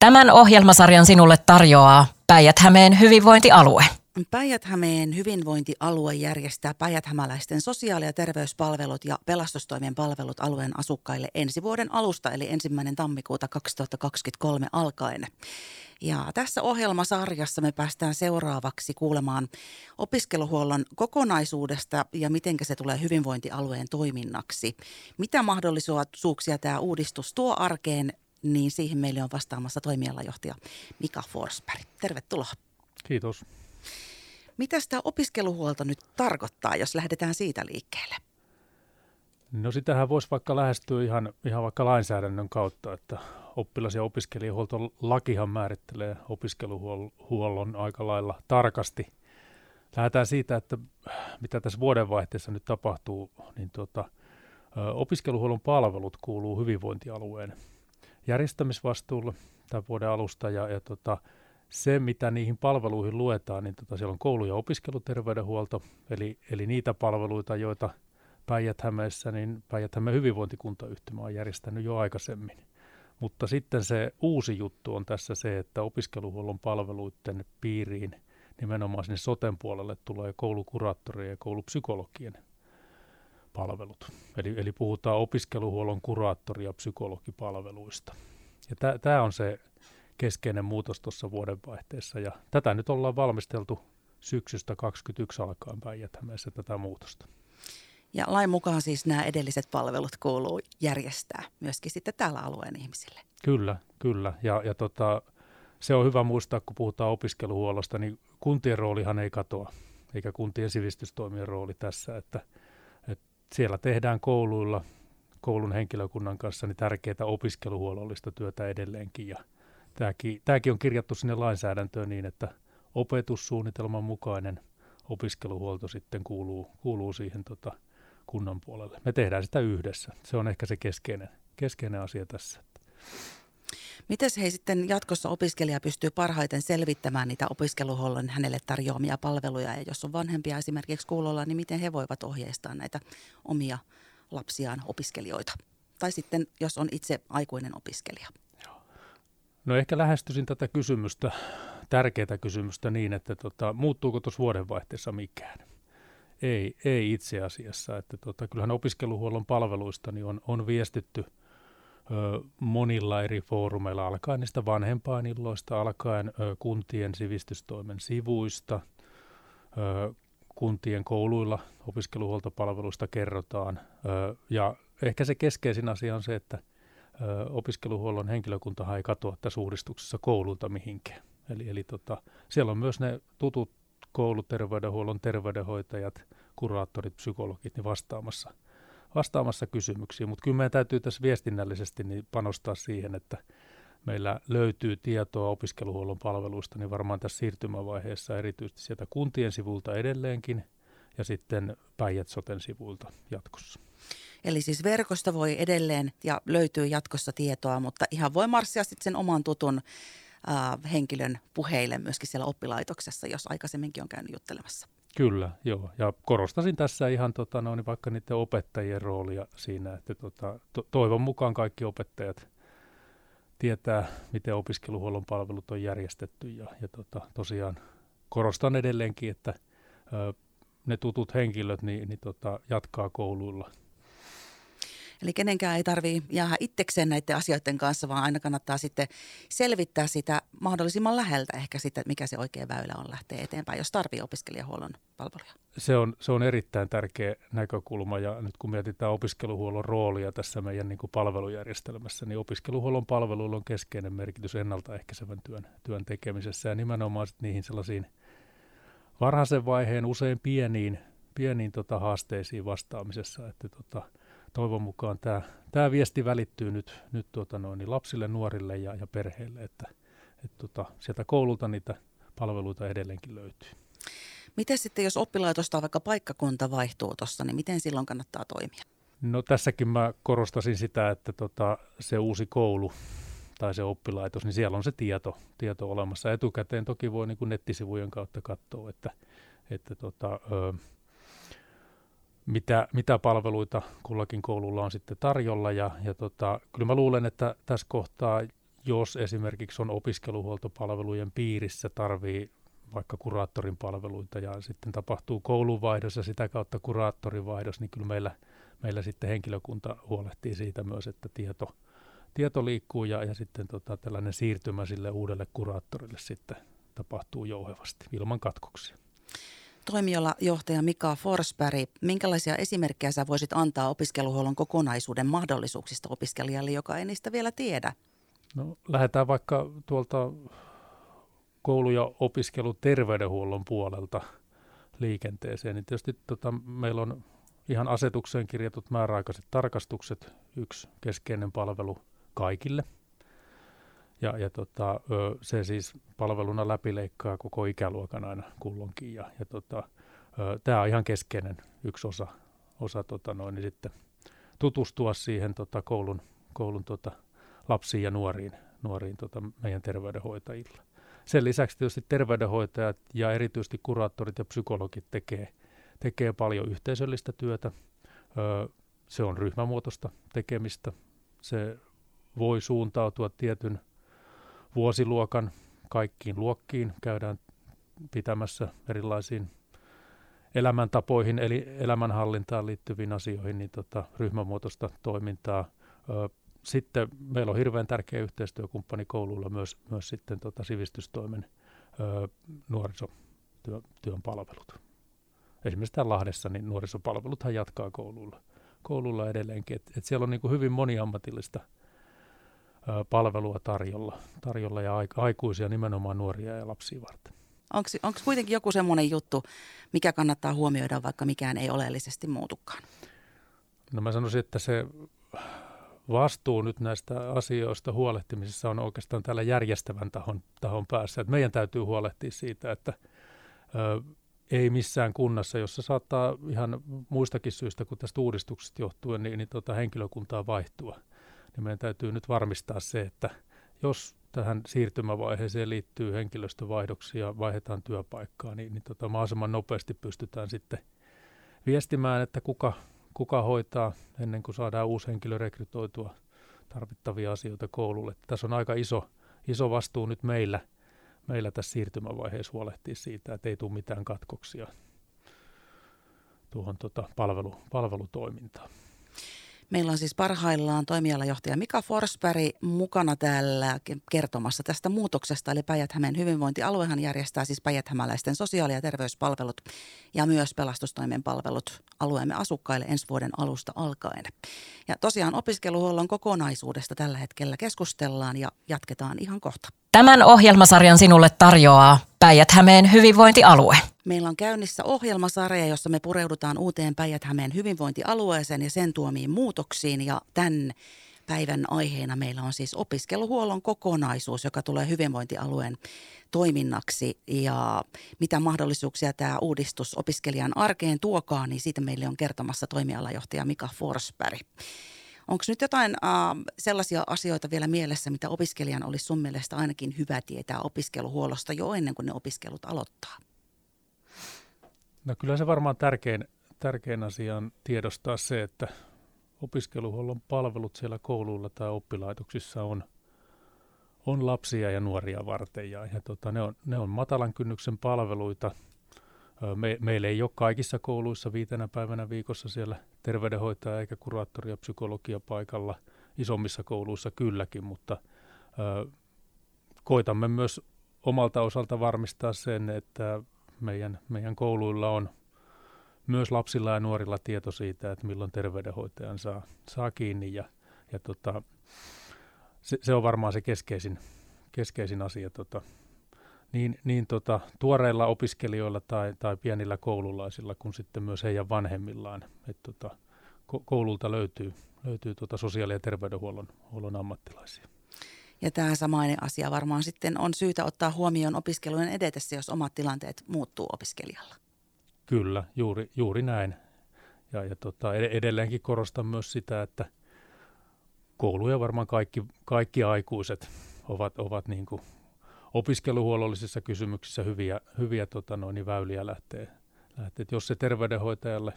Tämän ohjelmasarjan sinulle tarjoaa Päijät-Hämeen hyvinvointialue. Päijät-Hämeen hyvinvointialue järjestää päijät-hämäläisten sosiaali- ja terveyspalvelut ja pelastustoimien palvelut alueen asukkaille ensi vuoden alusta eli ensimmäinen tammikuuta 2023 alkaen. Ja tässä ohjelmasarjassa me päästään seuraavaksi kuulemaan opiskeluhuollon kokonaisuudesta ja miten se tulee hyvinvointialueen toiminnaksi. Mitä mahdollisuuksia tämä uudistus tuo arkeen, niin siihen meille on vastaamassa toimialajohtaja Mika Forsberg. Tervetuloa. Kiitos. Mitä tämä opiskeluhuolto nyt tarkoittaa, jos lähdetään siitä liikkeelle? No sitähän voisi vaikka lähestyä ihan, ihan vaikka lainsäädännön kautta, että oppilas- ja opiskelijahuoltolakihan määrittelee opiskeluhuollon aika lailla tarkasti. Lähdetään siitä, että mitä tässä vuodenvaihteessa nyt tapahtuu, niin tuota, opiskeluhuollon palvelut kuuluu hyvinvointialueen järjestämisvastuulle tämän vuoden alusta ja, ja tota, se, mitä niihin palveluihin luetaan, niin tota, siellä on koulu- ja opiskeluterveydenhuolto, eli, eli niitä palveluita, joita Päijät-Hämeessä, niin Päijät-Hämeen hyvinvointikuntayhtymä on järjestänyt jo aikaisemmin. Mutta sitten se uusi juttu on tässä se, että opiskeluhuollon palveluiden piiriin nimenomaan sinne soten puolelle tulee koulukuraattorien ja koulupsykologien palvelut. Eli, eli puhutaan opiskeluhuollon kuraattori- ja psykologipalveluista. Ja tämä on se keskeinen muutos tuossa vuodenvaihteessa. Ja tätä nyt ollaan valmisteltu syksystä 2021 alkaen päijät tätä muutosta. Ja lain mukaan siis nämä edelliset palvelut kuuluu järjestää myöskin sitten täällä alueen ihmisille. Kyllä, kyllä. Ja, ja tota, se on hyvä muistaa, kun puhutaan opiskeluhuollosta, niin kuntien roolihan ei katoa, eikä kuntien sivistystoimien rooli tässä, että, että siellä tehdään kouluilla koulun henkilökunnan kanssa niin tärkeää opiskeluhuollollista työtä edelleenkin. Ja tämäkin, tämäkin on kirjattu sinne lainsäädäntöön niin, että opetussuunnitelman mukainen opiskeluhuolto sitten kuuluu, kuuluu siihen tota, kunnan puolelle. Me tehdään sitä yhdessä. Se on ehkä se keskeinen, keskeinen asia tässä. Miten hei sitten jatkossa opiskelija pystyy parhaiten selvittämään niitä opiskeluhuollon hänelle tarjoamia palveluja ja jos on vanhempia esimerkiksi kuulolla, niin miten he voivat ohjeistaa näitä omia lapsiaan opiskelijoita? Tai sitten jos on itse aikuinen opiskelija. No ehkä lähestyisin tätä kysymystä, tärkeää kysymystä niin, että tota, muuttuuko tuossa vuodenvaihteessa mikään? Ei, ei itse asiassa. Että tota, kyllähän opiskeluhuollon palveluista niin on, on viestitty monilla eri foorumeilla, alkaen niistä vanhempainilloista, alkaen kuntien sivistystoimen sivuista, kuntien kouluilla opiskeluhuoltopalveluista kerrotaan. Ja ehkä se keskeisin asia on se, että opiskeluhuollon henkilökuntahan ei katoa tässä uudistuksessa koululta mihinkään. Eli, eli tota, siellä on myös ne tutut kouluterveydenhuollon terveydenhoitajat, kuraattorit, psykologit niin vastaamassa, vastaamassa kysymyksiin. Mutta kyllä meidän täytyy tässä viestinnällisesti niin panostaa siihen, että meillä löytyy tietoa opiskeluhuollon palveluista, niin varmaan tässä siirtymävaiheessa erityisesti sieltä kuntien sivulta edelleenkin ja sitten Päijät Soten sivuilta jatkossa. Eli siis verkosta voi edelleen ja löytyy jatkossa tietoa, mutta ihan voi marssia sitten sen oman tutun äh, henkilön puheille myöskin siellä oppilaitoksessa, jos aikaisemminkin on käynyt juttelemassa. Kyllä, joo. Ja korostasin tässä ihan tota, no, niin vaikka niiden opettajien roolia siinä, että tota, to- toivon mukaan kaikki opettajat tietää, miten opiskeluhuollon palvelut on järjestetty. Ja, ja tota, tosiaan korostan edelleenkin, että ö, ne tutut henkilöt niin, niin tota, jatkaa kouluilla Eli kenenkään ei tarvitse jäädä itsekseen näiden asioiden kanssa, vaan aina kannattaa sitten selvittää sitä mahdollisimman läheltä ehkä sitä, mikä se oikea väylä on lähteä eteenpäin, jos tarvitsee opiskelijahuollon palveluja. Se on, se on erittäin tärkeä näkökulma ja nyt kun mietitään opiskeluhuollon roolia tässä meidän niin kuin palvelujärjestelmässä, niin opiskeluhuollon palveluilla on keskeinen merkitys ennaltaehkäisevän työn, työn tekemisessä ja nimenomaan niihin sellaisiin varhaisen vaiheen usein pieniin, pieniin tota, haasteisiin vastaamisessa, että tota, toivon mukaan tämä, tämä viesti välittyy nyt, nyt tuota noin, lapsille, nuorille ja, ja perheille, että, että tota, sieltä koululta niitä palveluita edelleenkin löytyy. Miten sitten, jos oppilaitosta tai vaikka paikkakunta vaihtuu tuossa, niin miten silloin kannattaa toimia? No tässäkin mä korostasin sitä, että tota, se uusi koulu tai se oppilaitos, niin siellä on se tieto, tieto olemassa. Etukäteen toki voi niin kuin nettisivujen kautta katsoa, että, että tota, ö, mitä, mitä palveluita kullakin koululla on sitten tarjolla. Ja, ja tota, kyllä mä luulen, että tässä kohtaa jos esimerkiksi on opiskeluhuoltopalvelujen piirissä, tarvii vaikka kuraattorin palveluita ja sitten tapahtuu kouluvaihdos ja sitä kautta kuraattorin vaihdos, niin kyllä meillä, meillä sitten henkilökunta huolehtii siitä myös, että tieto, tieto liikkuu ja, ja sitten tota, tällainen siirtymä sille uudelle kuraattorille sitten tapahtuu jouhevasti ilman katkoksia. Toimialajohtaja Mika Forsberg, minkälaisia esimerkkejä sä voisit antaa opiskeluhuollon kokonaisuuden mahdollisuuksista opiskelijalle, joka ei niistä vielä tiedä? No, lähdetään vaikka tuolta koulu- ja opiskeluterveydenhuollon puolelta liikenteeseen, niin tietysti tota, meillä on ihan asetukseen kirjatut määräaikaiset tarkastukset, yksi keskeinen palvelu kaikille. Ja, ja tota, se siis palveluna läpileikkaa koko ikäluokan aina kulloinkin. Ja, ja tota, tämä on ihan keskeinen yksi osa, osa tota noin, niin sitten tutustua siihen tota, koulun, koulun tota, lapsiin ja nuoriin, nuoriin tota, meidän terveydenhoitajilla. Sen lisäksi tietysti terveydenhoitajat ja erityisesti kuraattorit ja psykologit tekee, tekee paljon yhteisöllistä työtä. se on ryhmämuotoista tekemistä. Se voi suuntautua tietyn vuosiluokan kaikkiin luokkiin. Käydään pitämässä erilaisiin elämäntapoihin eli elämänhallintaan liittyviin asioihin niin tota, ryhmämuotoista toimintaa sitten meillä on hirveän tärkeä yhteistyökumppani koululla myös, myös sitten tota sivistystoimen nuorisotyön palvelut. Esimerkiksi täällä Lahdessa niin nuorisopalveluthan jatkaa koululla, koululla edelleenkin. Et, et siellä on niin kuin hyvin moniammatillista palvelua tarjolla, tarjolla ja aikuisia nimenomaan nuoria ja lapsia varten. Onko kuitenkin joku semmoinen juttu, mikä kannattaa huomioida, vaikka mikään ei oleellisesti muutukaan? No mä sanoisin, että se vastuu nyt näistä asioista huolehtimisessa on oikeastaan tällä järjestävän tahon, tahon päässä. Et meidän täytyy huolehtia siitä, että ö, ei missään kunnassa, jossa saattaa ihan muistakin syistä kuin tästä uudistuksesta johtuen, niin, niin tota henkilökuntaa vaihtua. Niin meidän täytyy nyt varmistaa se, että jos tähän siirtymävaiheeseen liittyy henkilöstövaihdoksia, vaihdetaan työpaikkaa, niin, niin tota mahdollisimman nopeasti pystytään sitten viestimään, että kuka kuka hoitaa ennen kuin saadaan uusi henkilö rekrytoitua tarvittavia asioita koululle. Tässä on aika iso, iso vastuu nyt meillä, meillä tässä siirtymävaiheessa huolehtia siitä, että ei tule mitään katkoksia tuohon tota palvelu, palvelutoimintaan. Meillä on siis parhaillaan toimialajohtaja Mika Forsberg mukana täällä kertomassa tästä muutoksesta. Eli Päijät-Hämeen hyvinvointialuehan järjestää siis päijät sosiaali- ja terveyspalvelut ja myös pelastustoimen palvelut alueemme asukkaille ensi vuoden alusta alkaen. Ja tosiaan opiskeluhuollon kokonaisuudesta tällä hetkellä keskustellaan ja jatketaan ihan kohta. Tämän ohjelmasarjan sinulle tarjoaa Päijät-Hämeen hyvinvointialue. Meillä on käynnissä ohjelmasarja, jossa me pureudutaan uuteen Päijät-Hämeen hyvinvointialueeseen ja sen tuomiin muutoksiin. Ja tämän päivän aiheena meillä on siis opiskeluhuollon kokonaisuus, joka tulee hyvinvointialueen toiminnaksi. Ja mitä mahdollisuuksia tämä uudistus opiskelijan arkeen tuokaan, niin siitä meille on kertomassa toimialajohtaja Mika Forsberg. Onko nyt jotain äh, sellaisia asioita vielä mielessä, mitä opiskelijan olisi sun mielestä ainakin hyvä tietää opiskeluhuollosta jo ennen kuin ne opiskelut aloittaa? No kyllä se varmaan tärkein, tärkein asia on tiedostaa se, että opiskeluhuollon palvelut siellä kouluilla tai oppilaitoksissa on, on lapsia ja nuoria varten. Ja, ja tota, ne, on, ne on matalan kynnyksen palveluita. Me, meillä ei ole kaikissa kouluissa viitenä päivänä viikossa siellä terveydenhoitaja eikä kuraattoria psykologia paikalla. Isommissa kouluissa kylläkin, mutta ö, koitamme myös omalta osalta varmistaa sen, että meidän, meidän kouluilla on myös lapsilla ja nuorilla tieto siitä, että milloin terveydenhoitajan saa, saa kiinni ja, ja tota, se, se, on varmaan se keskeisin, keskeisin asia tota, niin, niin tota, tuoreilla opiskelijoilla tai, tai pienillä koululaisilla kuin sitten myös heidän vanhemmillaan. Et tota, koululta löytyy, löytyy tota sosiaali- ja terveydenhuollon huollon ammattilaisia. Ja tämä samainen asia varmaan sitten on syytä ottaa huomioon opiskelujen edetessä, jos omat tilanteet muuttuu opiskelijalla. Kyllä, juuri, juuri näin. Ja, ja tota, edelleenkin korostan myös sitä, että kouluja varmaan kaikki, kaikki aikuiset ovat, ovat niin kuin opiskeluhuollollisissa kysymyksissä hyviä, hyviä tota noin, niin väyliä lähtee. lähtee. jos se terveydenhoitajalle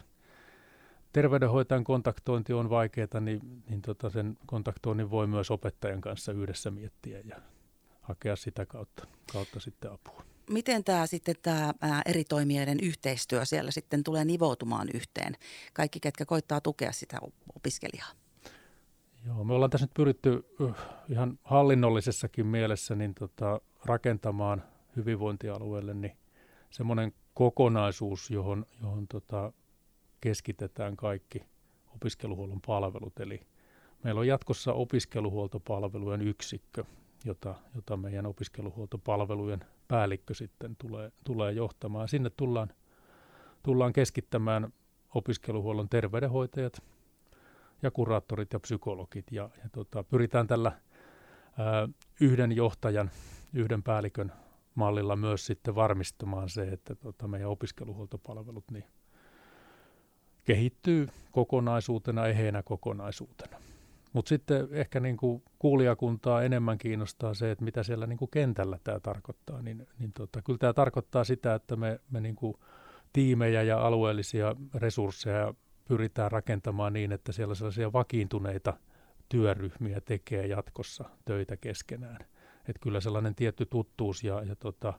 terveydenhoitajan kontaktointi on vaikeaa, niin, niin tota sen kontaktoinnin voi myös opettajan kanssa yhdessä miettiä ja hakea sitä kautta, kautta sitten apua. Miten tämä sitten tämä eri toimijoiden yhteistyö siellä sitten tulee nivoutumaan yhteen? Kaikki, ketkä koittaa tukea sitä opiskelijaa. Joo, me ollaan tässä nyt pyritty ihan hallinnollisessakin mielessä niin tota, rakentamaan hyvinvointialueelle niin semmoinen kokonaisuus, johon, johon tota, keskitetään kaikki opiskeluhuollon palvelut. Eli meillä on jatkossa opiskeluhuoltopalvelujen yksikkö, jota, jota meidän opiskeluhuoltopalvelujen päällikkö sitten tulee, tulee johtamaan. Sinne tullaan, tullaan keskittämään opiskeluhuollon terveydenhoitajat ja kuraattorit ja psykologit. Ja, ja tota, pyritään tällä yhden johtajan, yhden päällikön mallilla myös sitten varmistamaan se, että tota, meidän opiskeluhuoltopalvelut niin kehittyy kokonaisuutena, eheinä kokonaisuutena. Mutta sitten ehkä niin kuin kuulijakuntaa enemmän kiinnostaa se, että mitä siellä niin kuin kentällä tämä tarkoittaa. Niin, niin tota, kyllä tämä tarkoittaa sitä, että me, me niin kuin tiimejä ja alueellisia resursseja pyritään rakentamaan niin, että siellä sellaisia vakiintuneita työryhmiä tekee jatkossa töitä keskenään. Että kyllä sellainen tietty tuttuus ja, ja tota,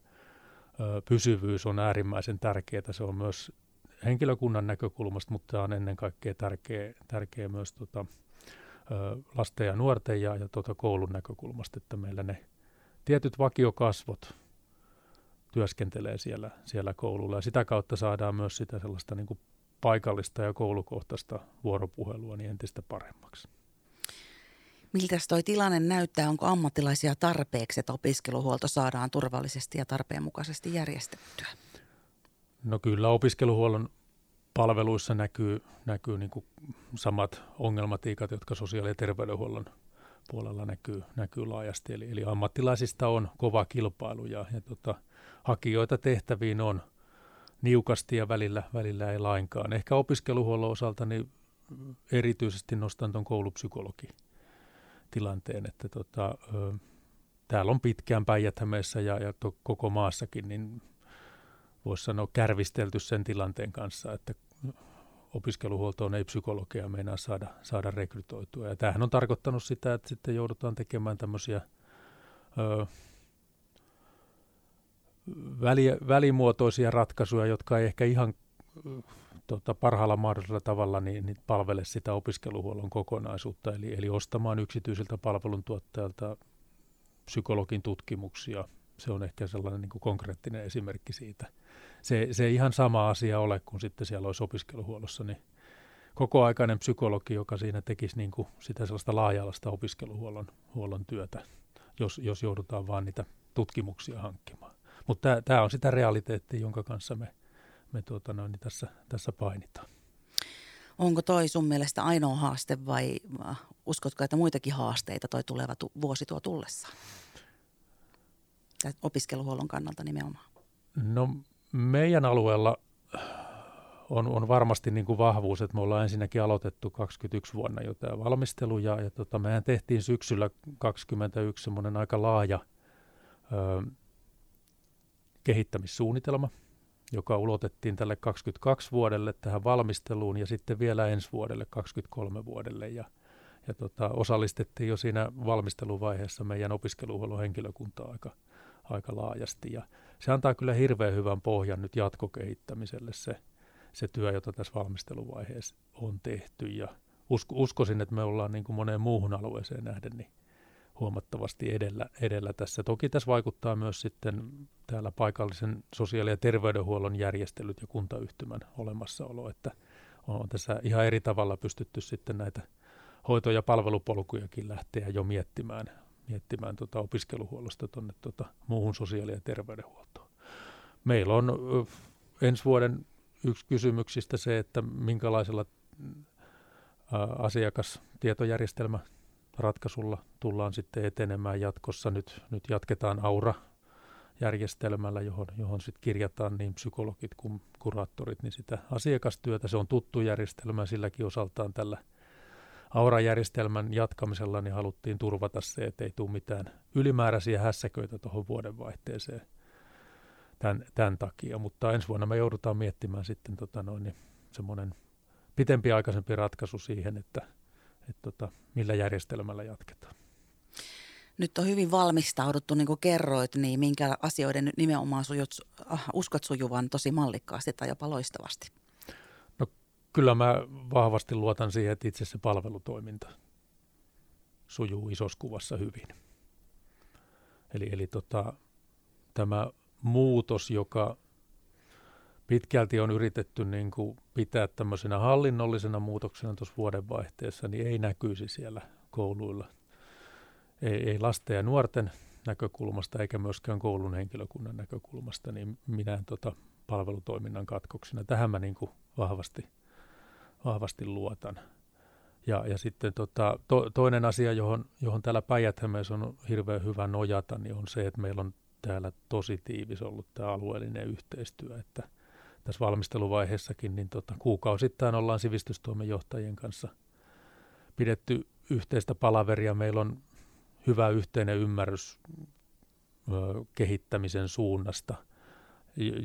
pysyvyys on äärimmäisen tärkeää. Se on myös henkilökunnan näkökulmasta, mutta on ennen kaikkea tärkeä, tärkeä myös tota, lasten ja nuorten ja, ja tota koulun näkökulmasta, että meillä ne tietyt vakiokasvot työskentelee siellä, siellä koululla ja sitä kautta saadaan myös sitä sellaista niin kuin paikallista ja koulukohtaista vuoropuhelua niin entistä paremmaksi. Miltä toi tilanne näyttää? Onko ammattilaisia tarpeeksi, että opiskeluhuolto saadaan turvallisesti ja tarpeenmukaisesti järjestettyä? No kyllä opiskeluhuollon palveluissa näkyy, näkyy niin kuin samat ongelmatiikat, jotka sosiaali- ja terveydenhuollon puolella näkyy, näkyy laajasti. Eli, eli ammattilaisista on kova kilpailu ja, ja tota, hakijoita tehtäviin on niukasti ja välillä, välillä ei lainkaan. Ehkä opiskeluhuollon osalta niin erityisesti nostan tuon koulupsykologi tilanteen, että tota, ö, täällä on pitkään päijät ja, ja to, koko maassakin, niin voisi sanoa kärvistelty sen tilanteen kanssa, että opiskeluhuoltoon ei psykologia meinaa saada, saada rekrytoitua. Ja tämähän on tarkoittanut sitä, että sitten joudutaan tekemään tämmöisiä ö, väli, välimuotoisia ratkaisuja, jotka ei ehkä ihan tota, parhaalla mahdollisella tavalla niin, niin palvele sitä opiskeluhuollon kokonaisuutta, eli, eli ostamaan yksityisiltä palveluntuottajalta psykologin tutkimuksia. Se on ehkä sellainen niin kuin konkreettinen esimerkki siitä – se, se ei ihan sama asia ole kuin sitten siellä olisi opiskeluhuollossa, niin kokoaikainen psykologi, joka siinä tekisi niin kuin sitä sellaista laaja-alaista opiskeluhuollon huollon työtä, jos, jos joudutaan vaan niitä tutkimuksia hankkimaan. Mutta tämä on sitä realiteettia, jonka kanssa me, me tuota noin, niin tässä, tässä painitaan. Onko toi sun mielestä ainoa haaste vai äh, uskotko, että muitakin haasteita toi tuleva tu- vuosi tuo tullessaan? opiskeluhuollon kannalta nimenomaan. No meidän alueella on, on varmasti niin kuin vahvuus, että me ollaan ensinnäkin aloitettu 21 vuonna jo tämä valmistelu ja, ja tota, mehän tehtiin syksyllä 21 semmoinen aika laaja ö, kehittämissuunnitelma, joka ulotettiin tälle 22 vuodelle tähän valmisteluun ja sitten vielä ensi vuodelle 23 vuodelle ja, ja tota, osallistettiin jo siinä valmisteluvaiheessa meidän opiskeluhuollon henkilökuntaa aika, aika laajasti ja se antaa kyllä hirveän hyvän pohjan nyt jatkokehittämiselle se, se työ, jota tässä valmisteluvaiheessa on tehty. Ja usko, uskoisin, että me ollaan niin kuin moneen muuhun alueeseen nähden niin huomattavasti edellä, edellä tässä. Toki tässä vaikuttaa myös sitten täällä paikallisen sosiaali- ja terveydenhuollon järjestelyt ja kuntayhtymän olemassaolo, että on tässä ihan eri tavalla pystytty sitten näitä hoito- ja palvelupolkujakin lähteä jo miettimään miettimään tuota opiskeluhuollosta tuonne tuota muuhun sosiaali- ja terveydenhuoltoon. Meillä on ensi vuoden yksi kysymyksistä se, että minkälaisella asiakastietojärjestelmä ratkaisulla tullaan sitten etenemään jatkossa. Nyt, nyt jatketaan Aura järjestelmällä, johon, johon sitten kirjataan niin psykologit kuin kuraattorit, niin sitä asiakastyötä. Se on tuttu järjestelmä silläkin osaltaan tällä – Aura-järjestelmän jatkamisella niin haluttiin turvata se, että ei tule mitään ylimääräisiä hässäköitä tuohon vuodenvaihteeseen tämän, tämän takia. Mutta ensi vuonna me joudutaan miettimään sitten tota noin, niin semmoinen pitempiaikaisempi ratkaisu siihen, että, että tota, millä järjestelmällä jatketaan. Nyt on hyvin valmistauduttu, niin kuin kerroit, niin minkä asioiden nyt nimenomaan sujut, äh, uskot sujuvan tosi mallikkaasti tai jopa loistavasti? No kyllä mä vahvasti luotan siihen, että itse se palvelutoiminta sujuu isossa kuvassa hyvin. Eli, eli tota, tämä muutos, joka pitkälti on yritetty niin kuin pitää tämmöisenä hallinnollisena muutoksena tuossa vuodenvaihteessa, niin ei näkyisi siellä kouluilla. Ei, ei lasten ja nuorten näkökulmasta eikä myöskään koulun henkilökunnan näkökulmasta, niin minä tota palvelutoiminnan katkoksina. Tähän mä niin kuin vahvasti, vahvasti luotan. Ja, ja sitten tota, to, toinen asia, johon, johon täällä päijät on hirveän hyvä nojata, niin on se, että meillä on täällä tosi tiivis ollut tämä alueellinen yhteistyö, että tässä valmisteluvaiheessakin niin tota, kuukausittain ollaan sivistystoimen johtajien kanssa pidetty yhteistä palaveria. Meillä on hyvä yhteinen ymmärrys ö, kehittämisen suunnasta,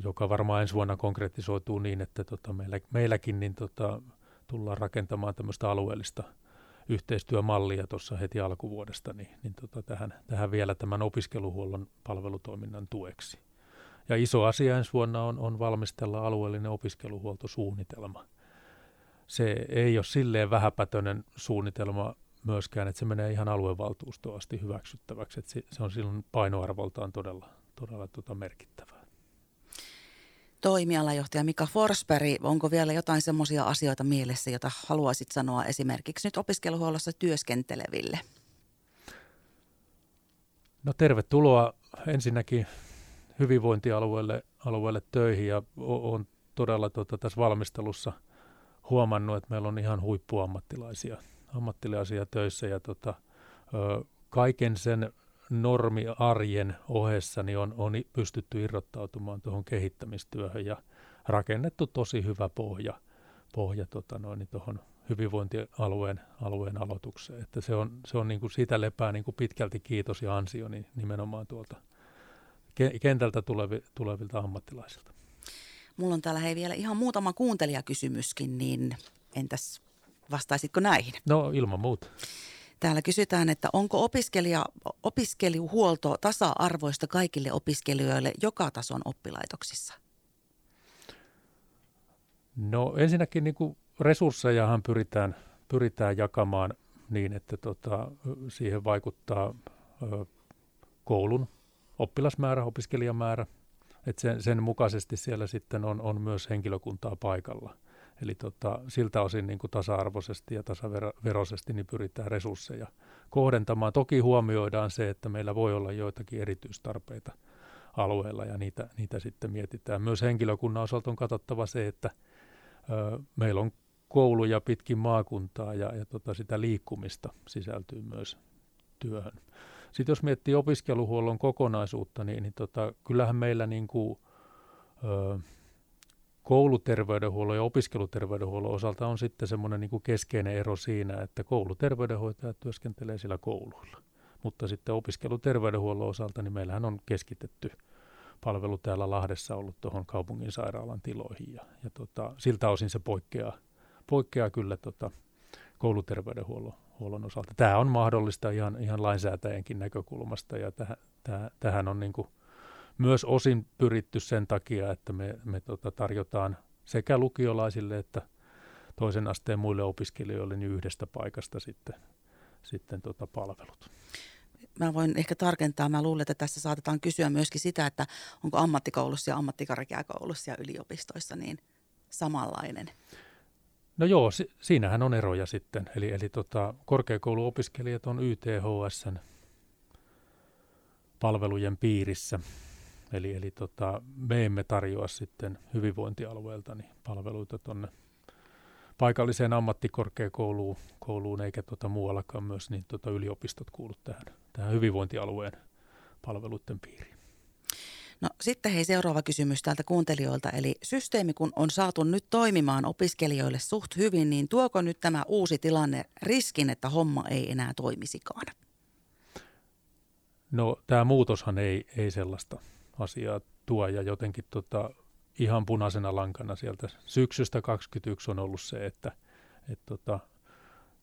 joka varmaan ensi vuonna konkretisoituu niin, että tota, meillä, meilläkin niin tota, tullaan rakentamaan tämmöistä alueellista yhteistyömallia tuossa heti alkuvuodesta, niin, niin tota, tähän, tähän vielä tämän opiskeluhuollon palvelutoiminnan tueksi. Ja iso asia ensi vuonna on, on valmistella alueellinen opiskeluhuoltosuunnitelma. Se ei ole silleen vähäpätöinen suunnitelma myöskään, että se menee ihan aluevaltuustoon asti hyväksyttäväksi. Että se on silloin painoarvoltaan todella, todella tota merkittävää. Toimialajohtaja Mika Forsberg, onko vielä jotain semmoisia asioita mielessä, joita haluaisit sanoa esimerkiksi nyt opiskeluhuollossa työskenteleville? No tervetuloa ensinnäkin hyvinvointialueelle alueelle töihin ja olen todella tota, tässä valmistelussa huomannut, että meillä on ihan huippuammattilaisia ammattilaisia töissä ja tota, ö, kaiken sen normiarjen ohessa niin on, on pystytty irrottautumaan tuohon kehittämistyöhön ja rakennettu tosi hyvä pohja, pohja tota noin, niin tuohon hyvinvointialueen alueen aloitukseen. Että se on, se on niin kuin siitä lepää niin kuin pitkälti kiitos ja ansio niin nimenomaan tuolta kentältä tulevi, tulevilta ammattilaisilta. Mulla on täällä hei vielä ihan muutama kuuntelijakysymyskin, niin entäs vastaisitko näihin? No ilman muuta. Täällä kysytään, että onko opiskelija, opiskelijuhuolto tasa-arvoista kaikille opiskelijoille joka tason oppilaitoksissa? No ensinnäkin niin kuin resurssejahan pyritään, pyritään jakamaan niin, että tota, siihen vaikuttaa ö, koulun oppilasmäärä, opiskelijamäärä. Että sen, sen mukaisesti siellä sitten on, on myös henkilökuntaa paikalla. Eli tota, siltä osin niin kuin tasa-arvoisesti ja tasaveroisesti niin pyritään resursseja kohdentamaan. Toki huomioidaan se, että meillä voi olla joitakin erityistarpeita alueella ja niitä, niitä sitten mietitään. Myös henkilökunnan osalta on katsottava se, että ö, meillä on kouluja pitkin maakuntaa ja, ja tota, sitä liikkumista sisältyy myös työhön. Sitten jos miettii opiskeluhuollon kokonaisuutta, niin, niin tota, kyllähän meillä niin kuin, ö, kouluterveydenhuollon ja opiskeluterveydenhuollon osalta on sitten semmoinen niin kuin keskeinen ero siinä, että kouluterveydenhoitajat työskentelee sillä kouluilla. Mutta sitten opiskeluterveydenhuollon osalta, niin meillähän on keskitetty palvelu täällä Lahdessa ollut tuohon kaupungin sairaalan tiloihin. Ja, ja tota, siltä osin se poikkeaa, poikkeaa kyllä tota, kouluterveydenhuollon huollon osalta. Tämä on mahdollista ihan, ihan lainsäätäjänkin näkökulmasta ja tähän, tähän, tähän on niin kuin myös osin pyritty sen takia, että me, me tota tarjotaan sekä lukiolaisille että toisen asteen muille opiskelijoille niin yhdestä paikasta sitten, sitten tota palvelut. Mä voin ehkä tarkentaa, mä luulen, että tässä saatetaan kysyä myöskin sitä, että onko ammattikoulussa ja ammattikorkeakoulussa ja yliopistoissa niin samanlainen No joo, si- siinähän on eroja sitten. Eli, eli tota, korkeakouluopiskelijat on YTHSn palvelujen piirissä. Eli, eli tota, me emme tarjoa sitten hyvinvointialueelta niin palveluita tuonne paikalliseen ammattikorkeakouluun kouluun, eikä tota muuallakaan myös niin tota yliopistot kuulu tähän, tähän hyvinvointialueen palveluiden piiriin. No sitten hei seuraava kysymys täältä kuuntelijoilta. Eli systeemi kun on saatu nyt toimimaan opiskelijoille suht hyvin, niin tuoko nyt tämä uusi tilanne riskin, että homma ei enää toimisikaan? No tämä muutoshan ei, ei sellaista asiaa tuo ja jotenkin tota, ihan punaisena lankana sieltä syksystä 2021 on ollut se, että, että tota,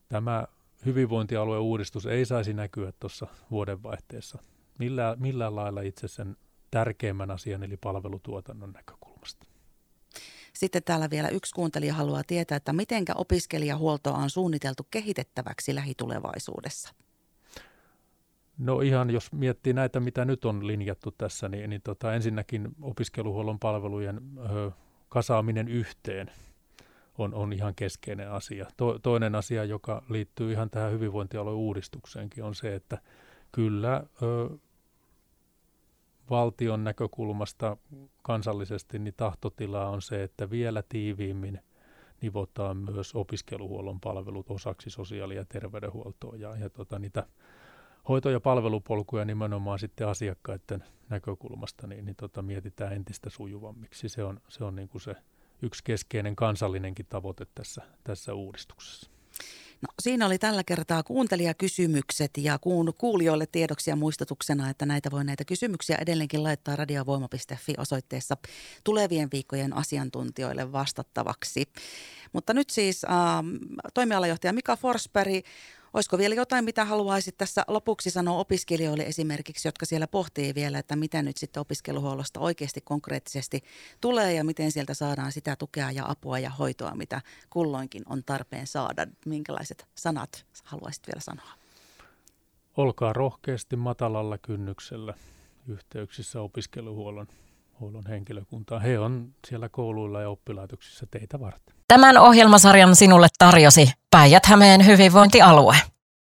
tämä hyvinvointialueen uudistus ei saisi näkyä tuossa vuodenvaihteessa millään, millään lailla itse sen tärkeimmän asian eli palvelutuotannon näkökulmasta. Sitten täällä vielä yksi kuuntelija haluaa tietää, että mitenkä opiskelijahuoltoa on suunniteltu kehitettäväksi lähitulevaisuudessa? No ihan jos miettii näitä, mitä nyt on linjattu tässä, niin, niin tota, ensinnäkin opiskeluhuollon palvelujen ö, kasaaminen yhteen on, on ihan keskeinen asia. To, toinen asia, joka liittyy ihan tähän hyvinvointialueen uudistukseenkin, on se, että kyllä ö, valtion näkökulmasta kansallisesti niin tahtotila on se, että vielä tiiviimmin nivotaan myös opiskeluhuollon palvelut osaksi sosiaali- ja terveydenhuoltoa ja, ja tota, niitä hoito- ja palvelupolkuja nimenomaan sitten asiakkaiden näkökulmasta niin, niin tota, mietitään entistä sujuvammiksi. Se on, se on niin kuin se yksi keskeinen kansallinenkin tavoite tässä, tässä uudistuksessa. No, siinä oli tällä kertaa kuuntelijakysymykset ja kuulijoille tiedoksi ja muistutuksena, että näitä voi näitä kysymyksiä edelleenkin laittaa radiovoima.fi osoitteessa tulevien viikkojen asiantuntijoille vastattavaksi. Mutta nyt siis äh, toimialajohtaja Mika Forsberg Olisiko vielä jotain, mitä haluaisit tässä lopuksi sanoa opiskelijoille esimerkiksi, jotka siellä pohtii vielä, että mitä nyt sitten opiskeluhuollosta oikeasti konkreettisesti tulee ja miten sieltä saadaan sitä tukea ja apua ja hoitoa, mitä kulloinkin on tarpeen saada. Minkälaiset sanat haluaisit vielä sanoa? Olkaa rohkeasti matalalla kynnyksellä yhteyksissä opiskeluhuollon huollon henkilökuntaa. He on siellä kouluilla ja oppilaitoksissa teitä varten. Tämän ohjelmasarjan sinulle tarjosi Päijät-Hämeen hyvinvointialue.